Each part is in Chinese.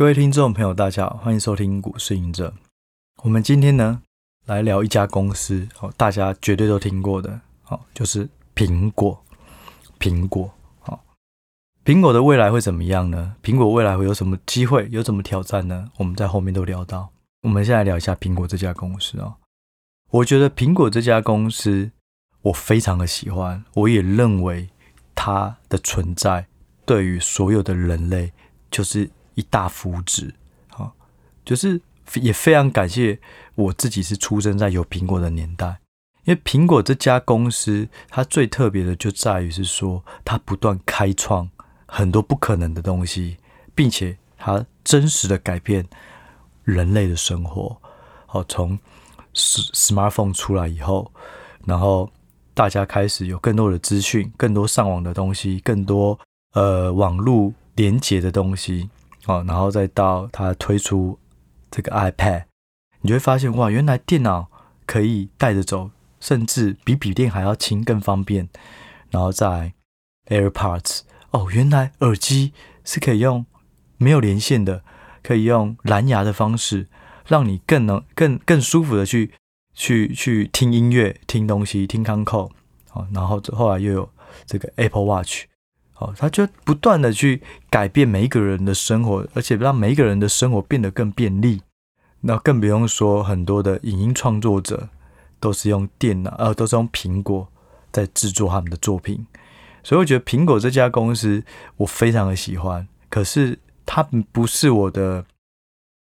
各位听众朋友，大家好，欢迎收听股市隐者。我们今天呢，来聊一家公司，哦，大家绝对都听过的，哦，就是苹果。苹果，哦，苹果的未来会怎么样呢？苹果未来会有什么机会，有什么挑战呢？我们在后面都聊到。我们先来聊一下苹果这家公司哦。我觉得苹果这家公司，我非常的喜欢，我也认为它的存在对于所有的人类就是。一大福祉，好，就是也非常感谢我自己是出生在有苹果的年代，因为苹果这家公司它最特别的就在于是说，它不断开创很多不可能的东西，并且它真实的改变人类的生活。好，从 smartphone 出来以后，然后大家开始有更多的资讯，更多上网的东西，更多呃网络连接的东西。哦，然后再到它推出这个 iPad，你就会发现哇，原来电脑可以带着走，甚至比笔电还要轻，更方便。然后再 AirPods，哦，原来耳机是可以用没有连线的，可以用蓝牙的方式，让你更能更更舒服的去去去听音乐、听东西、听康扣。哦，然后后来又有这个 Apple Watch。哦，他就不断的去改变每一个人的生活，而且让每一个人的生活变得更便利。那更不用说很多的影音创作者都是用电脑，呃，都是用苹果在制作他们的作品。所以我觉得苹果这家公司我非常的喜欢，可是它不是我的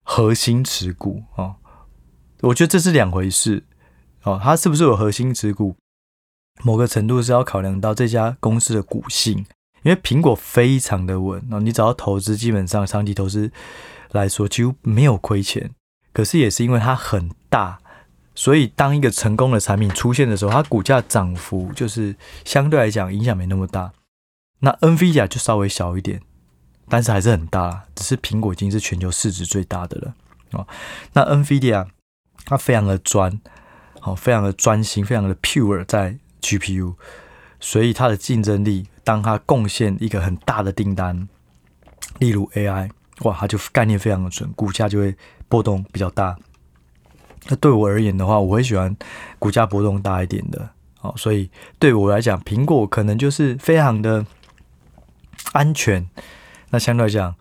核心持股哦。我觉得这是两回事哦。它是不是有核心持股？某个程度是要考量到这家公司的股性。因为苹果非常的稳，你只要投资，基本上长期投资来说几乎没有亏钱。可是也是因为它很大，所以当一个成功的产品出现的时候，它股价涨幅就是相对来讲影响没那么大。那 NVIDIA 就稍微小一点，但是还是很大，只是苹果已经是全球市值最大的了哦。那 NVIDIA 它非常的专，好，非常的专心，非常的 pure 在 GPU，所以它的竞争力。当它贡献一个很大的订单，例如 AI，哇，它就概念非常的准，股价就会波动比较大。那对我而言的话，我会喜欢股价波动大一点的，哦，所以对我来讲，苹果可能就是非常的安全，那相对来讲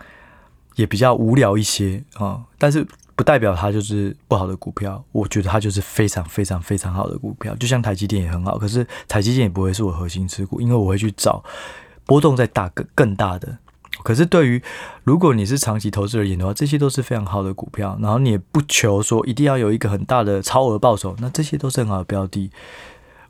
也比较无聊一些啊，哦，但是。不代表它就是不好的股票，我觉得它就是非常非常非常好的股票。就像台积电也很好，可是台积电也不会是我核心持股，因为我会去找波动再大更更大的。可是对于如果你是长期投资而言的话，这些都是非常好的股票。然后你也不求说一定要有一个很大的超额报酬，那这些都是很好的标的。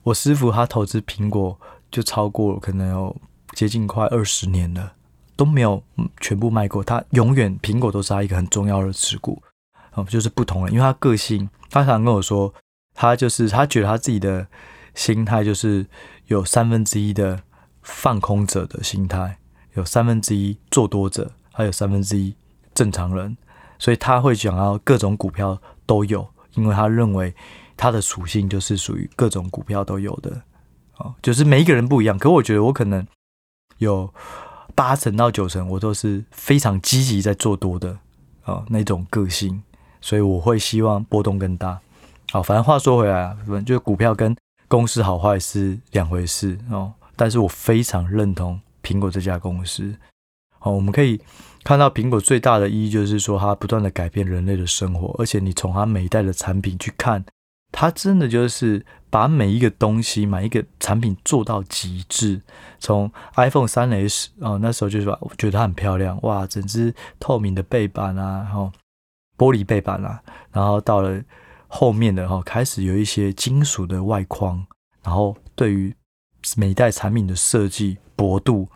我师傅他投资苹果就超过可能有接近快二十年了，都没有全部卖过。他永远苹果都是他一个很重要的持股。哦，就是不同了，因为他个性，他常常跟我说，他就是他觉得他自己的心态就是有三分之一的放空者的心态，有三分之一做多者，还有三分之一正常人，所以他会想要各种股票都有，因为他认为他的属性就是属于各种股票都有的，哦，就是每一个人不一样，可我觉得我可能有八成到九成，我都是非常积极在做多的，哦，那种个性。所以我会希望波动更大。好，反正话说回来啊，就是股票跟公司好坏是两回事哦。但是我非常认同苹果这家公司。好，我们可以看到苹果最大的意义就是说，它不断的改变人类的生活，而且你从它每一代的产品去看，它真的就是把每一个东西、每一个产品做到极致。从 iPhone 3S 哦，那时候就是说，觉得它很漂亮，哇，整只透明的背板啊，然后。玻璃背板啦，然后到了后面的哈，开始有一些金属的外框，然后对于每一代产品的设计薄度，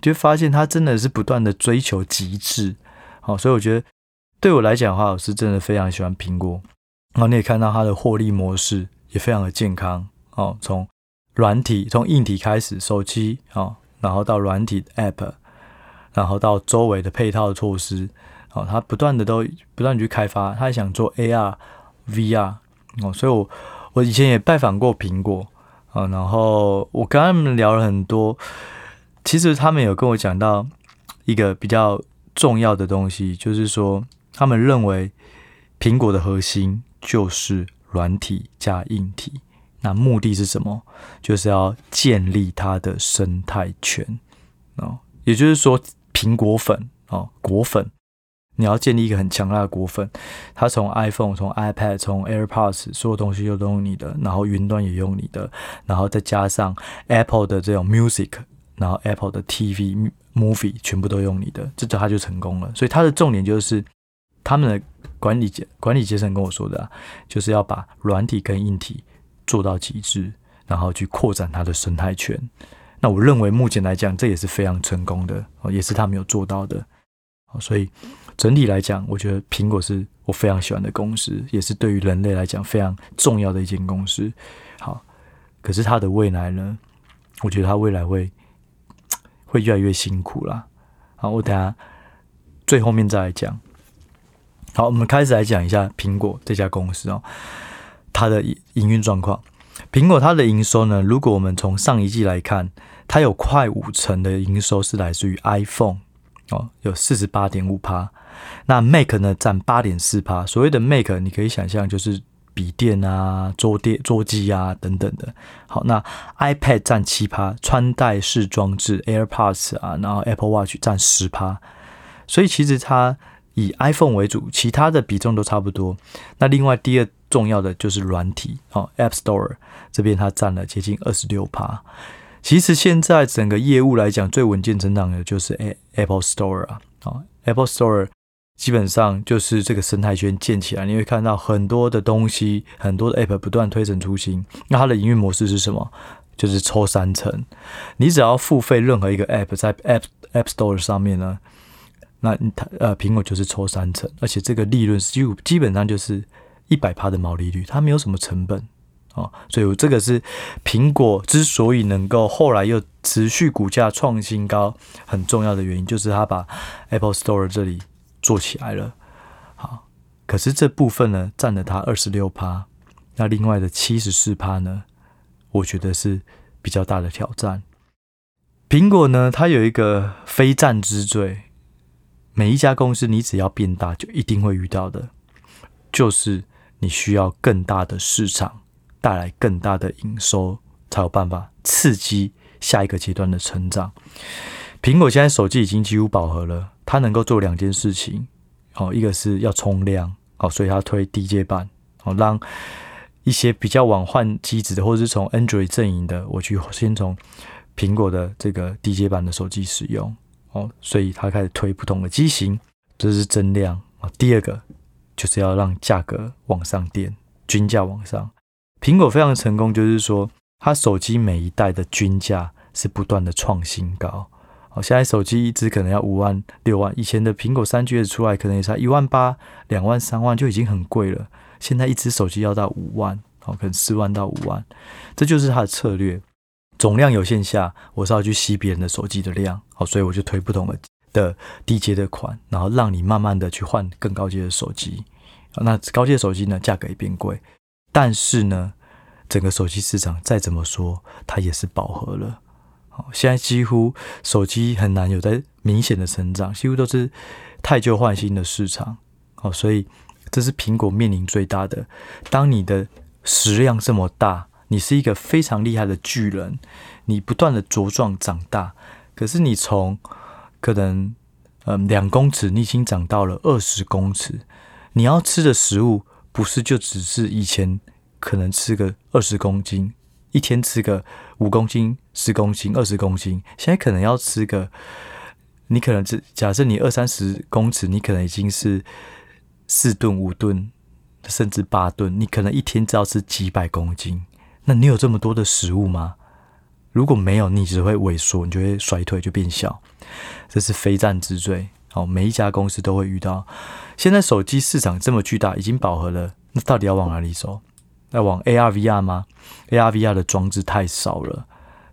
就发现它真的是不断的追求极致。好，所以我觉得对我来讲的话，我是真的非常喜欢苹果。然后你也看到它的获利模式也非常的健康。哦，从软体从硬体开始，手机哦，然后到软体 App，然后到周围的配套措施。哦，他不断的都不断去开发，他还想做 AR、VR 哦，所以我我以前也拜访过苹果啊，然后我跟他们聊了很多，其实他们有跟我讲到一个比较重要的东西，就是说他们认为苹果的核心就是软体加硬体。那目的是什么？就是要建立它的生态圈哦，也就是说，苹果粉哦，果粉，你要建立一个很强大的果粉。它从 iPhone、从 iPad、从 AirPods，所有东西都用你的，然后云端也用你的，然后再加上 Apple 的这种 Music，然后 Apple 的 TV、Movie 全部都用你的，这就它就成功了。所以它的重点就是他们的管理阶管理阶层跟我说的啊，就是要把软体跟硬体。做到极致，然后去扩展它的生态圈。那我认为目前来讲，这也是非常成功的，也是他没有做到的。所以整体来讲，我觉得苹果是我非常喜欢的公司，也是对于人类来讲非常重要的一间公司。好，可是它的未来呢？我觉得它未来会会越来越辛苦啦。好，我等下最后面再来讲。好，我们开始来讲一下苹果这家公司哦。它的营运状况，苹果它的营收呢？如果我们从上一季来看，它有快五成的营收是来自于 iPhone 哦，有四十八点五趴。那 Mac 呢占八点四趴。所谓的 Mac，你可以想象就是笔电啊、桌电、桌机啊等等的。好，那 iPad 占七趴，穿戴式装置 AirPods 啊，然后 Apple Watch 占十趴。所以其实它以 iPhone 为主，其他的比重都差不多。那另外第二。重要的就是软体哦，App Store 这边它占了接近二十六趴。其实现在整个业务来讲，最稳健成长的就是 Apple Store 啊，哦，Apple Store 基本上就是这个生态圈建起来，你会看到很多的东西，很多的 App 不断推陈出新。那它的营运模式是什么？就是抽三成，你只要付费任何一个 App 在 App App Store 上面呢，那它呃苹果就是抽三成，而且这个利润几乎基本上就是。一百趴的毛利率，它没有什么成本哦，所以这个是苹果之所以能够后来又持续股价创新高很重要的原因，就是它把 Apple Store 这里做起来了。好，可是这部分呢，占了它二十六趴，那另外的七十四趴呢，我觉得是比较大的挑战。苹果呢，它有一个非战之罪，每一家公司你只要变大，就一定会遇到的，就是。你需要更大的市场，带来更大的营收，才有办法刺激下一个阶段的成长。苹果现在手机已经几乎饱和了，它能够做两件事情，哦，一个是要冲量，哦，所以它推低阶版，哦，让一些比较晚换机子的，或者是从 Android 阵营的，我去先从苹果的这个低阶版的手机使用，哦，所以它开始推不同的机型，这是增量啊。第二个。就是要让价格往上垫，均价往上。苹果非常成功，就是说它手机每一代的均价是不断的创新高。好，现在手机一支可能要五万、六万，以前的苹果三 G 的出来可能也才一万八、两万、三万就已经很贵了。现在一支手机要到五万，好，可能四万到五万，这就是它的策略。总量有限下，我是要去吸别人的手机的量，好，所以我就推不同的。的低阶的款，然后让你慢慢的去换更高阶的手机。那高阶手机呢，价格也变贵，但是呢，整个手机市场再怎么说，它也是饱和了。现在几乎手机很难有在明显的成长，几乎都是汰旧换新的市场。好，所以这是苹果面临最大的。当你的食量这么大，你是一个非常厉害的巨人，你不断的茁壮长大，可是你从可能，嗯，两公尺，你已经长到了二十公尺。你要吃的食物不是就只是以前可能吃个二十公斤，一天吃个五公斤、十公斤、二十公斤，现在可能要吃个，你可能只假设你二三十公尺，你可能已经是四吨、五吨，甚至八吨，你可能一天只要吃几百公斤。那你有这么多的食物吗？如果没有，你只会萎缩，你就会衰退，就变小。这是非战之罪。好，每一家公司都会遇到。现在手机市场这么巨大，已经饱和了，那到底要往哪里走？要往 AR VR 吗？AR VR 的装置太少了。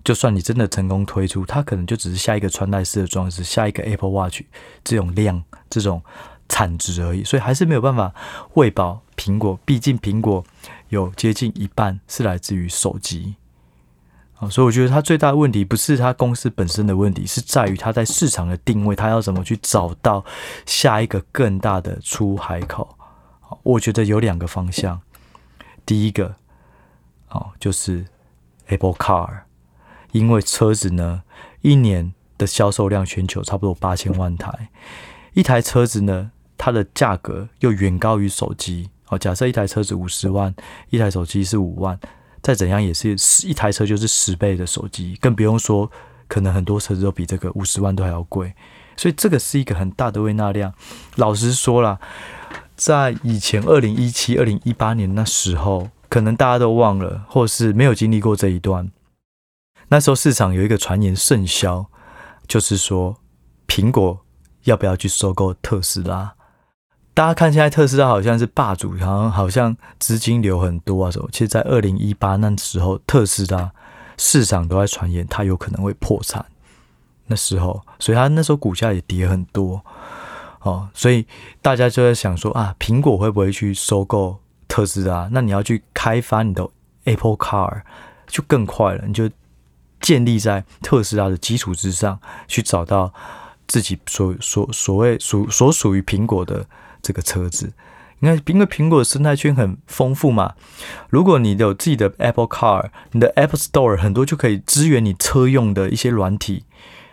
就算你真的成功推出，它可能就只是下一个穿戴式的装置，下一个 Apple Watch 这种量、这种产值而已。所以还是没有办法喂饱苹果。毕竟苹果有接近一半是来自于手机。啊，所以我觉得它最大的问题不是它公司本身的问题，是在于它在市场的定位，它要怎么去找到下一个更大的出海口。我觉得有两个方向，第一个，哦，就是 Apple Car，因为车子呢，一年的销售量全球差不多八千万台，一台车子呢，它的价格又远高于手机。哦，假设一台车子五十万，一台手机是五万，再怎样也是十一台车就是十倍的手机，更不用说可能很多车子都比这个五十万都还要贵，所以这个是一个很大的胃纳量。老实说啦，在以前二零一七、二零一八年那时候，可能大家都忘了，或是没有经历过这一段。那时候市场有一个传言甚嚣，就是说苹果要不要去收购特斯拉？大家看现在特斯拉好像是霸主，好像好像资金流很多啊什么。其实，在二零一八那时候，特斯拉市场都在传言它有可能会破产。那时候，所以它那时候股价也跌很多哦。所以大家就在想说啊，苹果会不会去收购特斯拉？那你要去开发你的 Apple Car 就更快了。你就建立在特斯拉的基础之上，去找到自己所所所谓属所属于苹果的。这个车子，你看，因为苹果的生态圈很丰富嘛。如果你有自己的 Apple Car，你的 Apple Store 很多就可以支援你车用的一些软体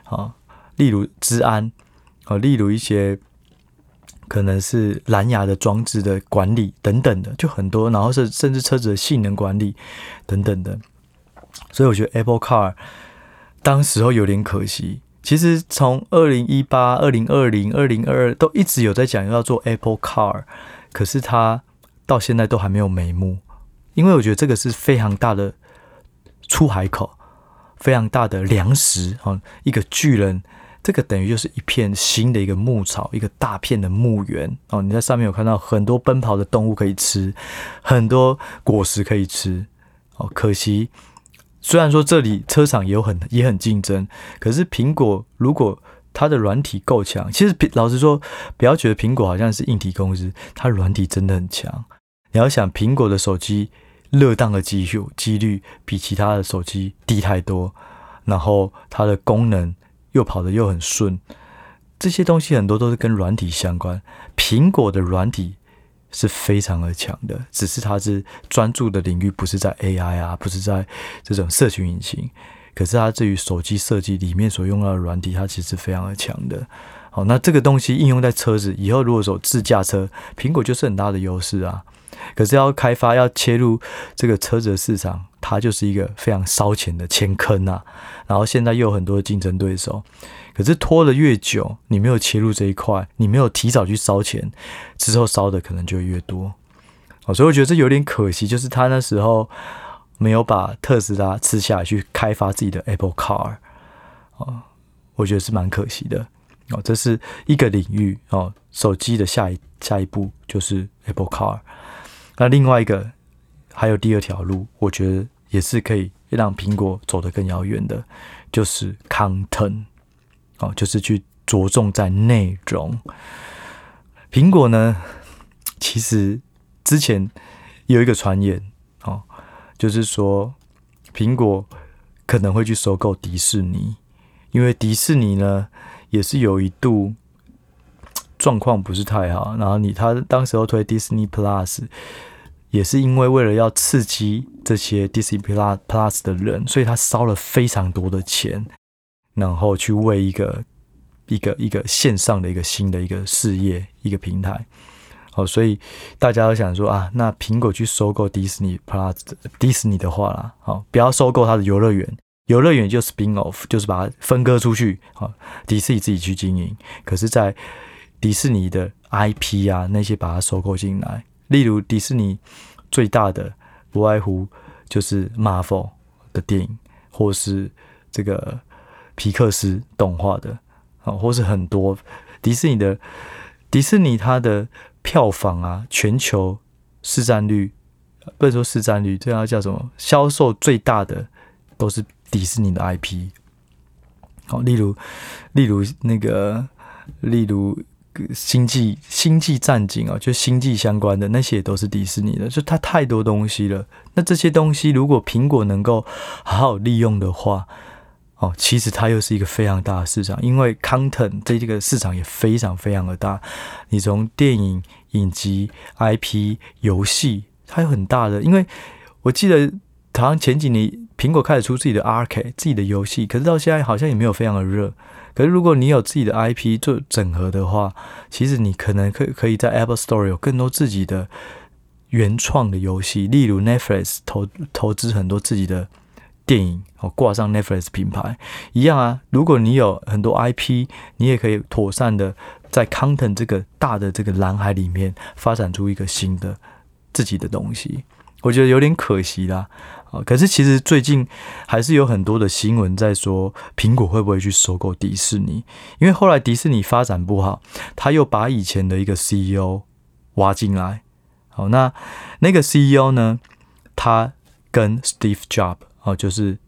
啊，例如资安啊，例如一些可能是蓝牙的装置的管理等等的，就很多。然后是甚至车子的性能管理等等的。所以我觉得 Apple Car 当时候有点可惜。其实从二零一八、二零二零、二零二二都一直有在讲要做 Apple Car，可是它到现在都还没有眉目。因为我觉得这个是非常大的出海口，非常大的粮食啊，一个巨人，这个等于就是一片新的一个牧草，一个大片的牧原哦。你在上面有看到很多奔跑的动物可以吃，很多果实可以吃哦。可惜。虽然说这里车厂也有很也很竞争，可是苹果如果它的软体够强，其实老实说，不要觉得苹果好像是硬体公司，它软体真的很强。你要想苹果的手机热当的机率几率比其他的手机低太多，然后它的功能又跑得又很顺，这些东西很多都是跟软体相关。苹果的软体。是非常的强的，只是它是专注的领域，不是在 AI 啊，不是在这种社群引擎。可是它至于手机设计里面所用到的软体，它其实非常的强的。好，那这个东西应用在车子以后，如果说自驾车，苹果就是很大的优势啊。可是要开发要切入这个车子的市场，它就是一个非常烧钱的钱坑啊。然后现在又有很多的竞争对手。可是拖得越久，你没有切入这一块，你没有提早去烧钱，之后烧的可能就越多。哦，所以我觉得这有点可惜，就是他那时候没有把特斯拉吃下来去开发自己的 Apple Car。哦，我觉得是蛮可惜的。哦，这是一个领域哦，手机的下一下一步就是 Apple Car。那另外一个还有第二条路，我觉得也是可以让苹果走得更遥远的，就是 Content。哦，就是去着重在内容。苹果呢，其实之前有一个传言，哦，就是说苹果可能会去收购迪士尼，因为迪士尼呢也是有一度状况不是太好，然后你他当时候推 Disney Plus，也是因为为了要刺激这些 Disney Plus Plus 的人，所以他烧了非常多的钱。然后去为一个一个一个线上的一个新的一个事业一个平台，好，所以大家都想说啊，那苹果去收购 Disney Plus Disney 的话啦，好，不要收购它的游乐园，游乐园就 spin off，就是把它分割出去，好，迪士尼自己去经营。可是，在迪士尼的 IP 啊那些把它收购进来，例如迪士尼最大的不外乎就是 Marvel 的电影，或是这个。皮克斯动画的啊，或是很多迪士尼的迪士尼，它的票房啊，全球市占率不能说市占率，这要叫什么？销售最大的都是迪士尼的 IP。好，例如例如那个，例如星际星际战警啊，就星际相关的那些也都是迪士尼的，就它太多东西了。那这些东西如果苹果能够好好利用的话，哦，其实它又是一个非常大的市场，因为 content 这个市场也非常非常的大。你从电影、影集、IP、游戏，它有很大的。因为我记得好像前几年苹果开始出自己的 arcade 自己的游戏，可是到现在好像也没有非常的热。可是，如果你有自己的 IP 做整合的话，其实你可能可可以在 Apple Store 有更多自己的原创的游戏，例如 Netflix 投投资很多自己的电影，哦，挂上 Netflix 品牌一样啊。如果你有很多 IP，你也可以妥善的在 Content 这个大的这个蓝海里面发展出一个新的自己的东西。我觉得有点可惜啦。啊，可是其实最近还是有很多的新闻在说，苹果会不会去收购迪士尼？因为后来迪士尼发展不好，他又把以前的一个 CEO 挖进来。好，那那个 CEO 呢，他跟 Steve Jobs 哦，就是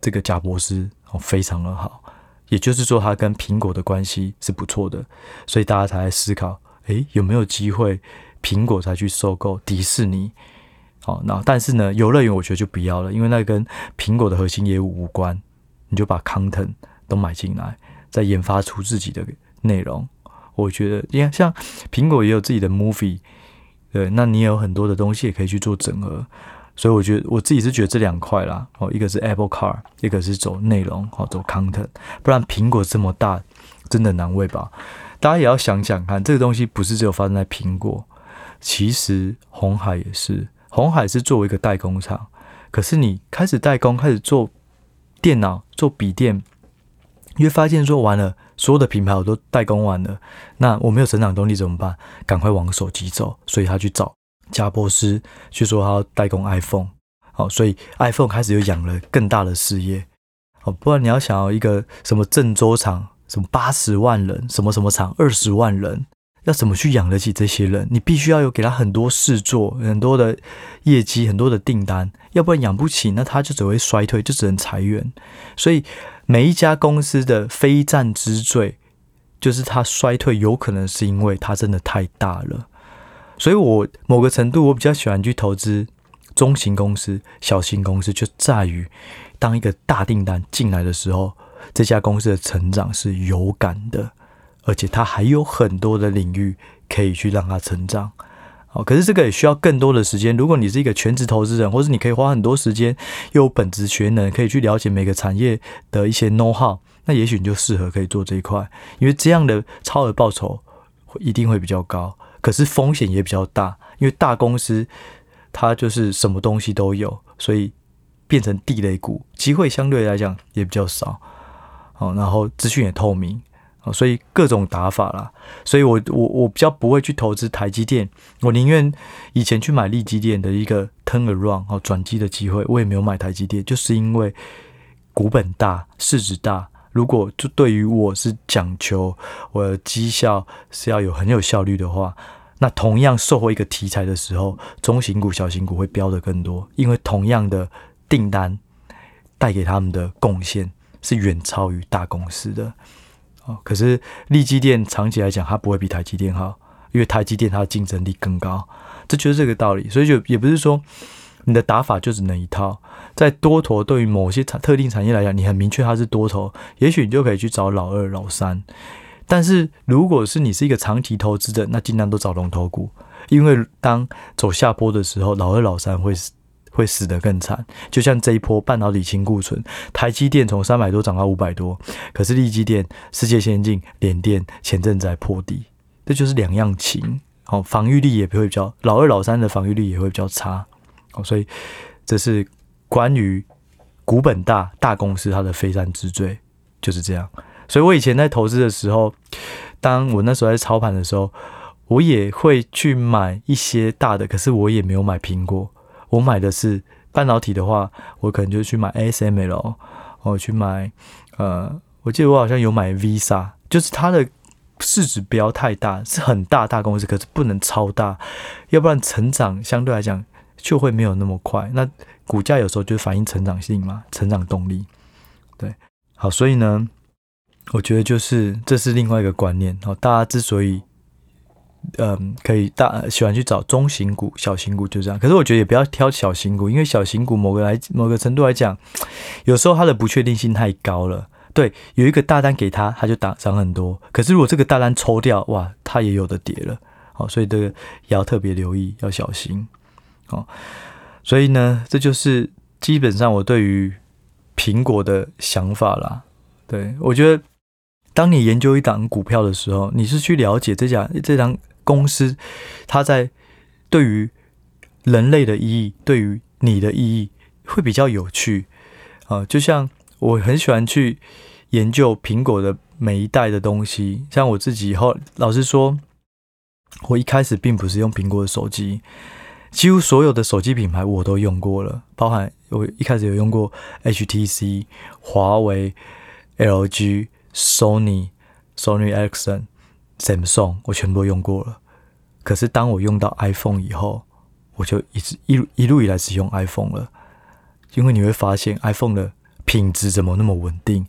这个贾博士哦，非常的好。也就是说，他跟苹果的关系是不错的，所以大家才在思考，诶，有没有机会苹果才去收购迪士尼？好，那但是呢，游乐园我觉得就不要了，因为那跟苹果的核心业务无关。你就把 content 都买进来，再研发出自己的内容。我觉得，你看，像苹果也有自己的 movie，对，那你也有很多的东西也可以去做整合。所以我觉得我自己是觉得这两块啦，哦，一个是 Apple Car，一个是走内容，哦，走 content。不然苹果这么大，真的难为吧。大家也要想想看，这个东西不是只有发生在苹果，其实红海也是。红海是作为一个代工厂，可是你开始代工，开始做电脑、做笔电，你会发现说完了，所有的品牌我都代工完了，那我没有成长动力怎么办？赶快往手机走，所以他去找加波斯，去说他要代工 iPhone，好，所以 iPhone 开始又养了更大的事业，好，不然你要想要一个什么郑州厂，什么八十万人，什么什么厂二十万人。要怎么去养得起这些人？你必须要有给他很多事做，很多的业绩，很多的订单，要不然养不起，那他就只会衰退，就只能裁员。所以每一家公司的非战之罪，就是他衰退，有可能是因为他真的太大了。所以我某个程度，我比较喜欢去投资中型公司、小型公司，就在于当一个大订单进来的时候，这家公司的成长是有感的。而且它还有很多的领域可以去让它成长，哦，可是这个也需要更多的时间。如果你是一个全职投资人，或是你可以花很多时间，又有本职学能，可以去了解每个产业的一些 know how，那也许你就适合可以做这一块，因为这样的超额报酬一定会比较高，可是风险也比较大，因为大公司它就是什么东西都有，所以变成地雷股，机会相对来讲也比较少，哦，然后资讯也透明。所以各种打法啦，所以我我我比较不会去投资台积电，我宁愿以前去买力基电的一个 turnaround 哦，转机的机会，我也没有买台积电，就是因为股本大、市值大。如果就对于我是讲求我的绩效是要有很有效率的话，那同样售后一个题材的时候，中型股、小型股会标的更多，因为同样的订单带给他们的贡献是远超于大公司的。哦，可是力积电长期来讲，它不会比台积电好，因为台积电它的竞争力更高，这就是这个道理。所以就也不是说你的打法就只能一套，在多头对于某些产特定产业来讲，你很明确它是多头，也许你就可以去找老二、老三。但是如果是你是一个长期投资者，那尽量都找龙头股，因为当走下坡的时候，老二、老三会。会死得更惨，就像这一波半导体清库存，台积电从三百多涨到五百多，可是力积电、世界先进、联电前阵在破底，这就是两样情。好，防御力也不会比较，老二、老三的防御力也会比较差。好，所以这是关于股本大大公司它的非战之罪，就是这样。所以我以前在投资的时候，当我那时候在操盘的时候，我也会去买一些大的，可是我也没有买苹果。我买的是半导体的话，我可能就去买 ASML，我去买，呃，我记得我好像有买 Visa，就是它的市值不要太大，是很大大公司，可是不能超大，要不然成长相对来讲就会没有那么快。那股价有时候就反映成长性嘛，成长动力。对，好，所以呢，我觉得就是这是另外一个观念哦。大家之所以嗯可以大喜欢去找中型股、小型股就这样，可是我觉得也不要挑小型股，因为小型股某个来某个程度来讲，有时候它的不确定性太高了。对，有一个大单给他，他就涨涨很多。可是如果这个大单抽掉，哇，他也有的跌了。好，所以这个也要特别留意，要小心。好，所以呢，这就是基本上我对于苹果的想法啦。对，我觉得，当你研究一档股票的时候，你是去了解这家这档公司，它在对于人类的意义，对于你的意义，会比较有趣。啊，就像。我很喜欢去研究苹果的每一代的东西，像我自己以后，老实说，我一开始并不是用苹果的手机，几乎所有的手机品牌我都用过了，包含我一开始有用过 HTC、华为、LG、Sony、Sony Ericsson、Samsung，我全部都用过了。可是当我用到 iPhone 以后，我就一直一一路以来只用 iPhone 了，因为你会发现 iPhone 的。品质怎么那么稳定？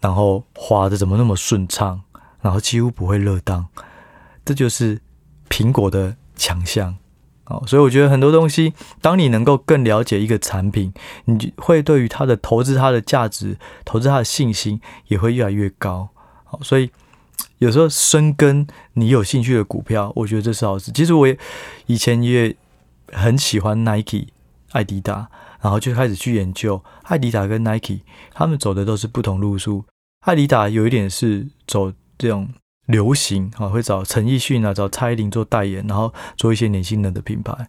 然后滑的怎么那么顺畅？然后几乎不会热当，这就是苹果的强项哦。所以我觉得很多东西，当你能够更了解一个产品，你会对于它的投资、它的价值、投资它的信心也会越来越高。好，所以有时候深耕你有兴趣的股票，我觉得这是好事。其实我也以前也很喜欢 Nike、爱迪达。然后就开始去研究爱迪达跟 Nike，他们走的都是不同路数。爱迪达有一点是走这种流行啊，会找陈奕迅啊，找蔡依林做代言，然后做一些年轻人的品牌。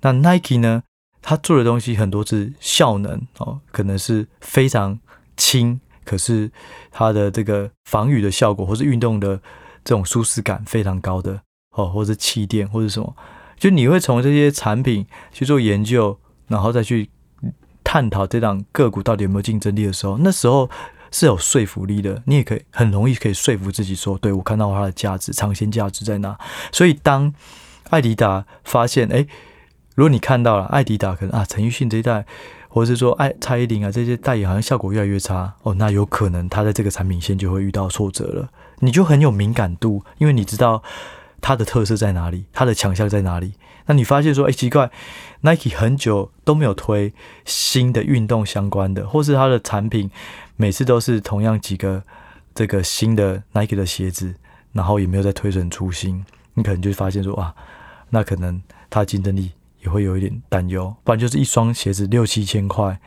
那 Nike 呢，他做的东西很多是效能哦，可能是非常轻，可是它的这个防雨的效果，或是运动的这种舒适感非常高的哦，或者气垫或者什么，就你会从这些产品去做研究，然后再去。探讨这档个股到底有没有竞争力的时候，那时候是有说服力的。你也可以很容易可以说服自己说，对，我看到它的价值，长线价值在哪。所以当爱迪达发现，哎，如果你看到了爱迪达可能啊，陈奕迅这一代，或者是说爱蔡依林啊这些代言好像效果越来越差，哦，那有可能他在这个产品线就会遇到挫折了。你就很有敏感度，因为你知道它的特色在哪里，它的强项在哪里。那你发现说，哎，奇怪，Nike 很久都没有推新的运动相关的，或是它的产品每次都是同样几个这个新的 Nike 的鞋子，然后也没有再推陈出新，你可能就发现说，哇，那可能它的竞争力也会有一点担忧，不然就是一双鞋子六七千块，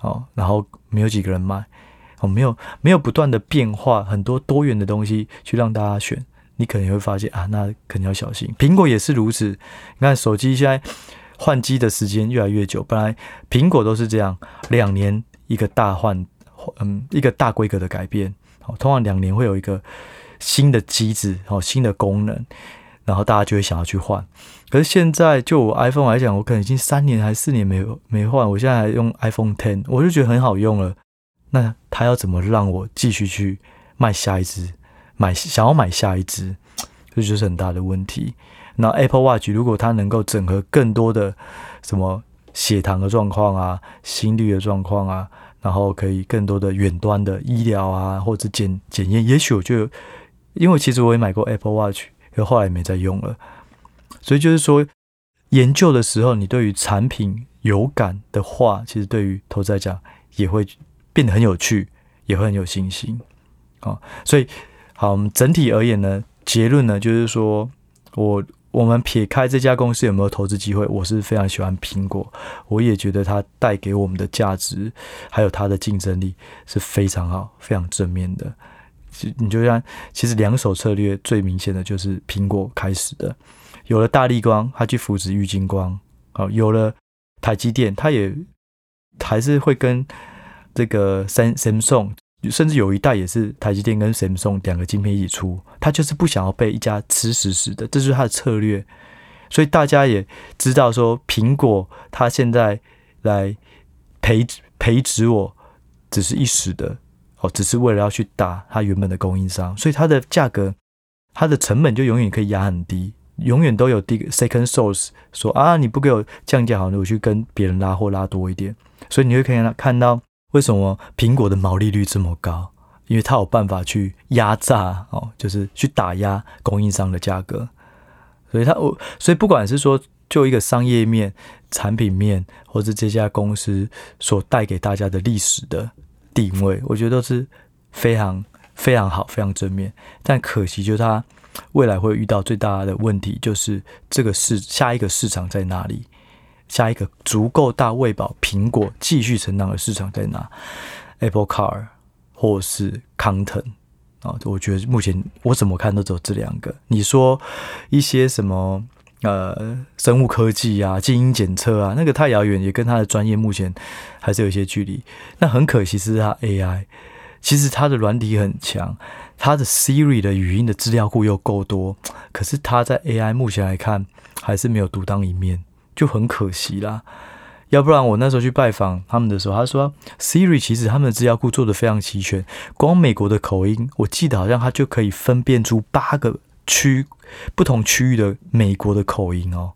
哦，然后没有几个人买，哦，没有没有不断的变化，很多多元的东西去让大家选。你可能会发现啊，那肯定要小心。苹果也是如此。你看手机现在换机的时间越来越久，本来苹果都是这样，两年一个大换，嗯，一个大规格的改变。好，通常两年会有一个新的机子，好，新的功能，然后大家就会想要去换。可是现在就我 iPhone 来讲，我可能已经三年还四年没有没换，我现在还用 iPhone Ten，我就觉得很好用了。那他要怎么让我继续去卖下一支？买想要买下一支，这就是很大的问题。那 Apple Watch 如果它能够整合更多的什么血糖的状况啊、心率的状况啊，然后可以更多的远端的医疗啊，或者检检验，也许我就因为其实我也买过 Apple Watch，可后来也没再用了。所以就是说，研究的时候，你对于产品有感的话，其实对于投资来讲也会变得很有趣，也会很有信心啊、所以。好，我们整体而言呢，结论呢就是说，我我们撇开这家公司有没有投资机会，我是非常喜欢苹果，我也觉得它带给我们的价值，还有它的竞争力是非常好、非常正面的。你就像，其实两手策略最明显的就是苹果开始的，有了大力光，它去扶植玉晶光，好，有了台积电，它也还是会跟这个三 Samsung。甚至有一代也是台积电跟 Samsung 两个晶片一起出，他就是不想要被一家吃死死的，这就是他的策略。所以大家也知道说，苹果它现在来培培植我，只是一时的哦，只是为了要去打它原本的供应商，所以它的价格、它的成本就永远可以压很低，永远都有第 second source 说啊，你不给我降价好，那我去跟别人拉货拉多一点，所以你会可以看到。为什么苹果的毛利率这么高？因为它有办法去压榨哦，就是去打压供应商的价格，所以它我所以不管是说就一个商业面、产品面，或是这家公司所带给大家的历史的定位，我觉得都是非常非常好、非常正面。但可惜就是它未来会遇到最大的问题，就是这个市下一个市场在哪里？下一个足够大喂饱苹果继续成长的市场在哪？Apple Car 或是康腾啊？我觉得目前我怎么看都只有这两个。你说一些什么呃生物科技啊、基因检测啊，那个太遥远，也跟他的专业目前还是有一些距离。那很可惜是他 AI，其实它的软体很强，它的 Siri 的语音的资料库又够多，可是它在 AI 目前来看还是没有独当一面。就很可惜啦，要不然我那时候去拜访他们的时候，他说 Siri 其实他们的资料库做得非常齐全，光美国的口音，我记得好像他就可以分辨出八个区不同区域的美国的口音哦，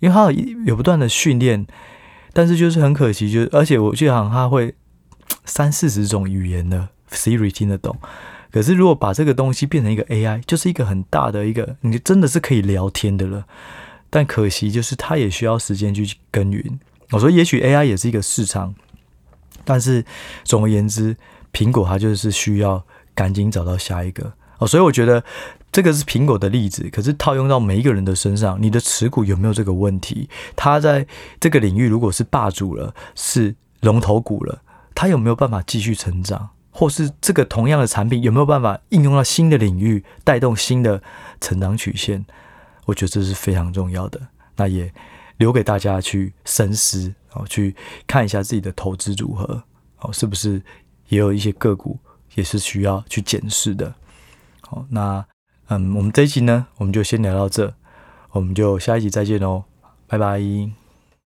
因为他有有不断的训练，但是就是很可惜，就而且我记得好像他会三四十种语言的 Siri 听得懂，可是如果把这个东西变成一个 AI，就是一个很大的一个，你真的是可以聊天的了。但可惜就是它也需要时间去耕耘。我说也许 AI 也是一个市场，但是总而言之，苹果它就是需要赶紧找到下一个哦。所以我觉得这个是苹果的例子，可是套用到每一个人的身上，你的持股有没有这个问题？它在这个领域如果是霸主了，是龙头股了，它有没有办法继续成长？或是这个同样的产品有没有办法应用到新的领域，带动新的成长曲线？我觉得这是非常重要的，那也留给大家去深思然后，去看一下自己的投资组合哦，是不是也有一些个股也是需要去检视的。好，那嗯，我们这一集呢，我们就先聊到这，我们就下一集再见喽，拜拜。